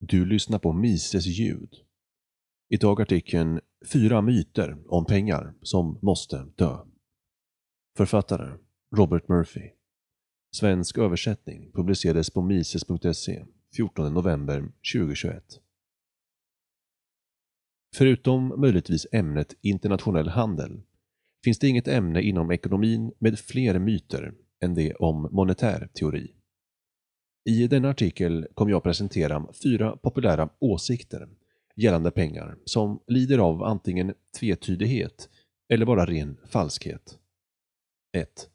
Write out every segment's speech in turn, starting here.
Du lyssnar på Mises ljud. Idag artikeln Fyra myter om pengar som måste dö. Författare Robert Murphy. Svensk översättning publicerades på mises.se 14 november 2021. Förutom möjligtvis ämnet internationell handel finns det inget ämne inom ekonomin med fler myter än det om monetär teori. I denna artikel kommer jag presentera fyra populära åsikter gällande pengar som lider av antingen tvetydighet eller bara ren falskhet. 1.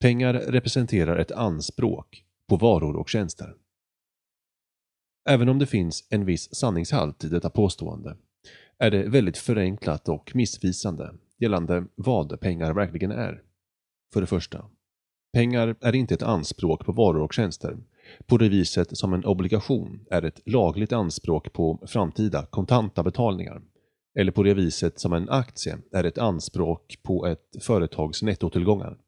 Pengar representerar ett anspråk på varor och tjänster. Även om det finns en viss sanningshalt i detta påstående är det väldigt förenklat och missvisande gällande vad pengar verkligen är. För det första, pengar är inte ett anspråk på varor och tjänster på det viset som en obligation är ett lagligt anspråk på framtida kontanta betalningar eller på det viset som en aktie är ett anspråk på ett företags nettotillgångar.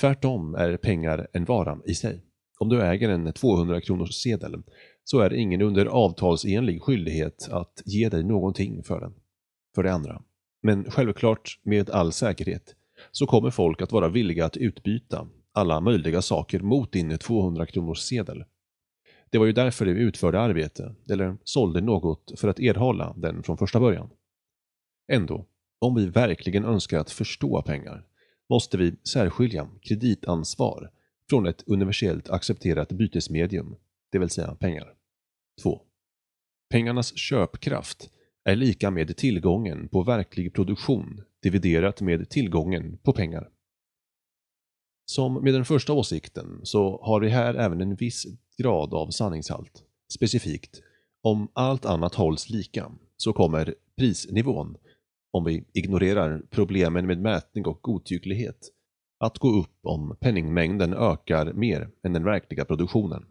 Tvärtom är pengar en vara i sig. Om du äger en 200 kronors sedel så är ingen under avtalsenlig skyldighet att ge dig någonting för den. För det andra, men självklart med all säkerhet, så kommer folk att vara villiga att utbyta alla möjliga saker mot din 200 kronors sedel. Det var ju därför du utförde arbete, eller sålde något för att erhålla den från första början. Ändå, om vi verkligen önskar att förstå pengar, måste vi särskilja kreditansvar från ett universellt accepterat bytesmedium, det vill säga pengar. 2. Pengarnas köpkraft är lika med tillgången på verklig produktion dividerat med tillgången på pengar. Som med den första åsikten så har vi här även en viss grad av sanningshalt. Specifikt, om allt annat hålls lika så kommer prisnivån, om vi ignorerar problemen med mätning och godtycklighet, att gå upp om penningmängden ökar mer än den verkliga produktionen.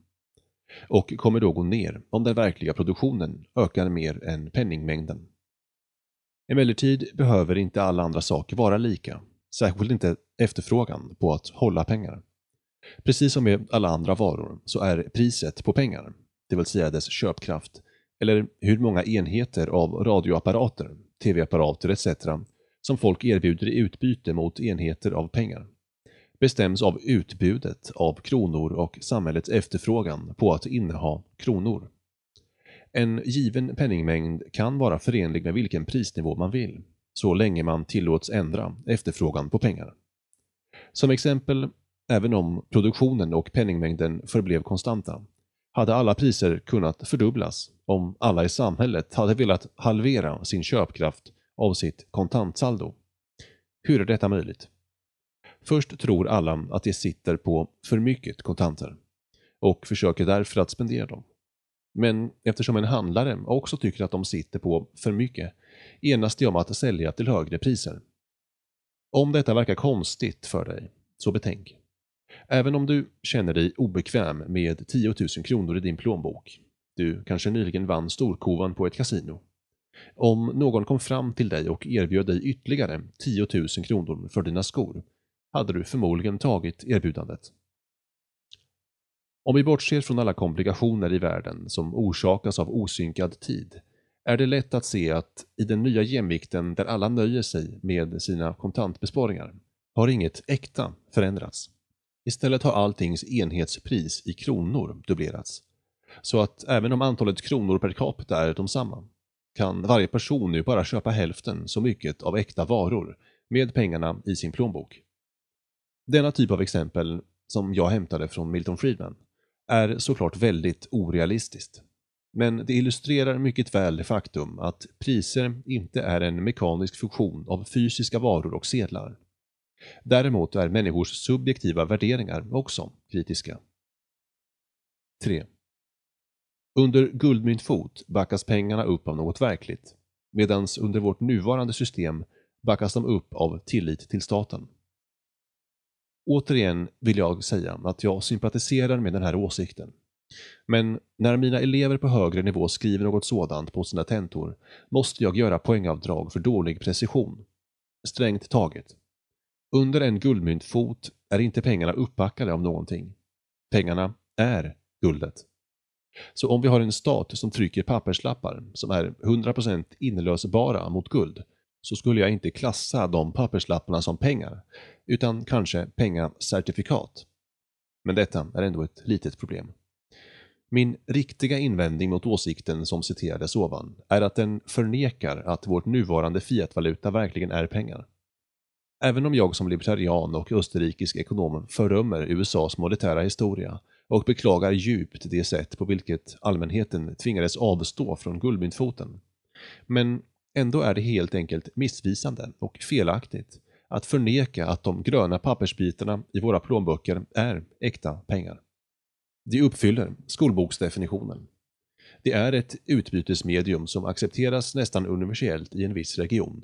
Och kommer då gå ner om den verkliga produktionen ökar mer än penningmängden. Emellertid behöver inte alla andra saker vara lika Särskilt inte efterfrågan på att hålla pengar. Precis som med alla andra varor så är priset på pengar, det vill säga dess köpkraft, eller hur många enheter av radioapparater, tv-apparater etc. som folk erbjuder i utbyte mot enheter av pengar, bestäms av utbudet av kronor och samhällets efterfrågan på att inneha kronor. En given penningmängd kan vara förenlig med vilken prisnivå man vill, så länge man tillåts ändra efterfrågan på pengar. Som exempel, även om produktionen och penningmängden förblev konstanta, hade alla priser kunnat fördubblas om alla i samhället hade velat halvera sin köpkraft av sitt kontantsaldo. Hur är detta möjligt? Först tror alla att de sitter på för mycket kontanter och försöker därför att spendera dem. Men eftersom en handlare också tycker att de sitter på för mycket enas de om att sälja till högre priser. Om detta verkar konstigt för dig, så betänk. Även om du känner dig obekväm med 10 000 kronor i din plånbok, du kanske nyligen vann storkovan på ett kasino. Om någon kom fram till dig och erbjöd dig ytterligare 10 000 kronor för dina skor, hade du förmodligen tagit erbjudandet. Om vi bortser från alla komplikationer i världen som orsakas av osynkad tid, är det lätt att se att i den nya jämvikten där alla nöjer sig med sina kontantbesparingar har inget äkta förändrats. Istället har alltings enhetspris i kronor dubblerats. Så att även om antalet kronor per capita är de samma kan varje person nu bara köpa hälften så mycket av äkta varor med pengarna i sin plånbok. Denna typ av exempel, som jag hämtade från Milton Friedman, är såklart väldigt orealistiskt. Men det illustrerar mycket väl det faktum att priser inte är en mekanisk funktion av fysiska varor och sedlar. Däremot är människors subjektiva värderingar också kritiska. 3. Under guldmyntfot backas pengarna upp av något verkligt, medan under vårt nuvarande system backas de upp av tillit till staten. Återigen vill jag säga att jag sympatiserar med den här åsikten. Men när mina elever på högre nivå skriver något sådant på sina tentor måste jag göra poängavdrag för dålig precision. Strängt taget. Under en guldmyntfot är inte pengarna uppbackade av någonting. Pengarna är guldet. Så om vi har en stat som trycker papperslappar som är 100% inlösbara mot guld, så skulle jag inte klassa de papperslapparna som pengar, utan kanske pengacertifikat. Men detta är ändå ett litet problem. Min riktiga invändning mot åsikten som citerades ovan är att den förnekar att vårt nuvarande fiatvaluta verkligen är pengar. Även om jag som libertarian och österrikisk ekonom förrömmer USAs monetära historia och beklagar djupt det sätt på vilket allmänheten tvingades avstå från guldmyntfoten. Men ändå är det helt enkelt missvisande och felaktigt att förneka att de gröna pappersbitarna i våra plånböcker är äkta pengar. De uppfyller skolboksdefinitionen. Det är ett utbytesmedium som accepteras nästan universellt i en viss region.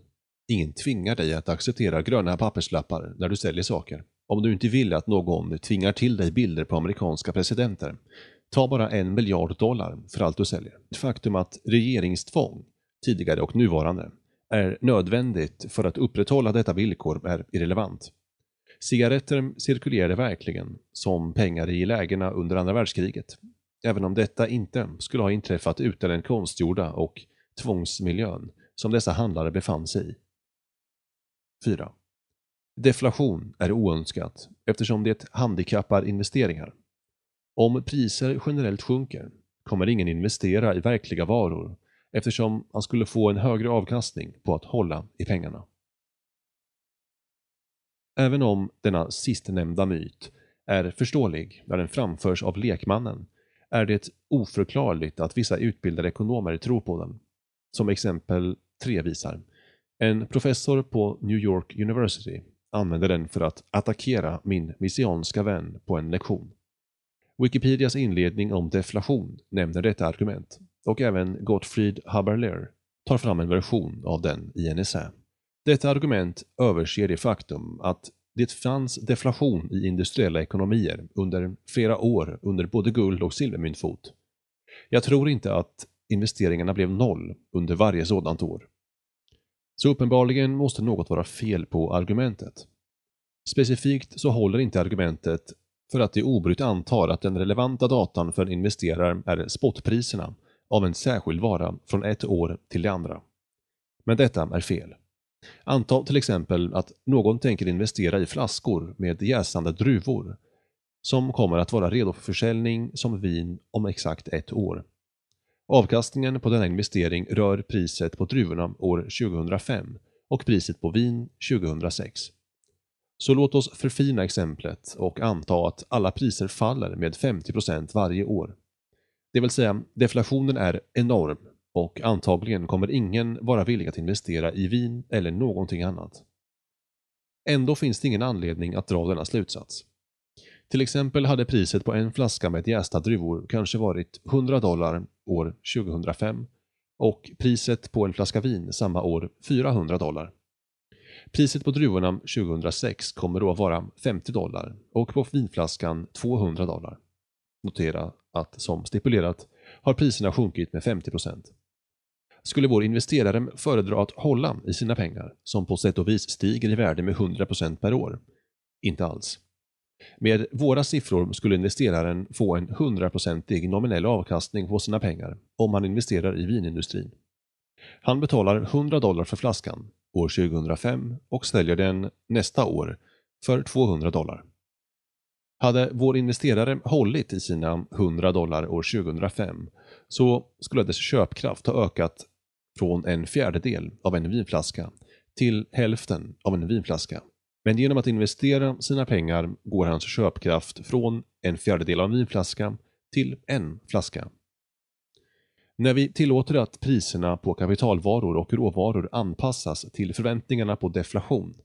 Ingen tvingar dig att acceptera gröna papperslappar när du säljer saker. Om du inte vill att någon tvingar till dig bilder på amerikanska presidenter. Ta bara en miljard dollar för allt du säljer. Faktum att regeringstvång, tidigare och nuvarande, är nödvändigt för att upprätthålla detta villkor är irrelevant. Cigaretter cirkulerade verkligen som pengar i lägena under andra världskriget, även om detta inte skulle ha inträffat utan den konstgjorda och tvångsmiljön som dessa handlare befann sig i. 4. Deflation är oönskat eftersom det handikappar investeringar. Om priser generellt sjunker kommer ingen investera i verkliga varor eftersom han skulle få en högre avkastning på att hålla i pengarna. Även om denna sistnämnda myt är förståelig när den framförs av lekmannen är det oförklarligt att vissa utbildade ekonomer tror på den. Som exempel 3 visar. En professor på New York University använde den för att attackera min messianska vän på en lektion. Wikipedias inledning om deflation nämner detta argument och även Gottfried Haberler tar fram en version av den i en essä. Detta argument överser det faktum att det fanns deflation i industriella ekonomier under flera år under både guld och silvermyntfot. Jag tror inte att investeringarna blev noll under varje sådant år. Så uppenbarligen måste något vara fel på argumentet. Specifikt så håller inte argumentet för att det obrytt antar att den relevanta datan för en investerare är spotpriserna av en särskild vara från ett år till det andra. Men detta är fel. Anta till exempel att någon tänker investera i flaskor med jäsande druvor som kommer att vara redo för försäljning som vin om exakt ett år. Avkastningen på denna investering rör priset på druvorna år 2005 och priset på vin 2006. Så låt oss förfina exemplet och anta att alla priser faller med 50% varje år. Det vill säga, deflationen är enorm och antagligen kommer ingen vara villig att investera i vin eller någonting annat. Ändå finns det ingen anledning att dra denna slutsats. Till exempel hade priset på en flaska med jästa druvor kanske varit 100 dollar år 2005 och priset på en flaska vin samma år 400 dollar. Priset på druvorna 2006 kommer då att vara 50 dollar och på vinflaskan 200 dollar. Notera att som stipulerat har priserna sjunkit med 50% skulle vår investerare föredra att hålla i sina pengar, som på sätt och vis stiger i värde med 100% per år? Inte alls. Med våra siffror skulle investeraren få en 100% nominell avkastning på sina pengar om han investerar i vinindustrin. Han betalar 100 dollar för flaskan år 2005 och säljer den nästa år för 200 dollar. Hade vår investerare hållit i sina 100 dollar år 2005 så skulle dess köpkraft ha ökat från en fjärdedel av en vinflaska till hälften av en vinflaska. Men genom att investera sina pengar går hans köpkraft från en fjärdedel av en vinflaska till en flaska. När vi tillåter att priserna på kapitalvaror och råvaror anpassas till förväntningarna på deflation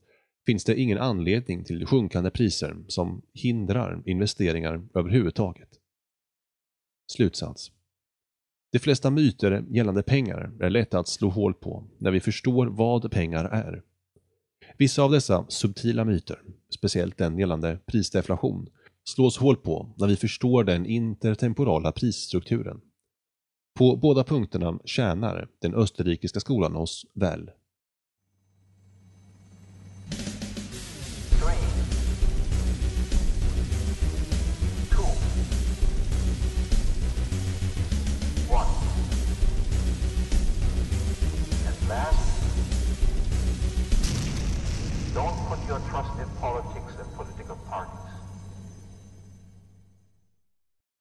finns det ingen anledning till sjunkande priser som hindrar investeringar överhuvudtaget. Slutsats de flesta myter gällande pengar är lätta att slå hål på när vi förstår vad pengar är. Vissa av dessa subtila myter, speciellt den gällande prisdeflation, slås hål på när vi förstår den intertemporala prisstrukturen. På båda punkterna tjänar den österrikiska skolan oss väl.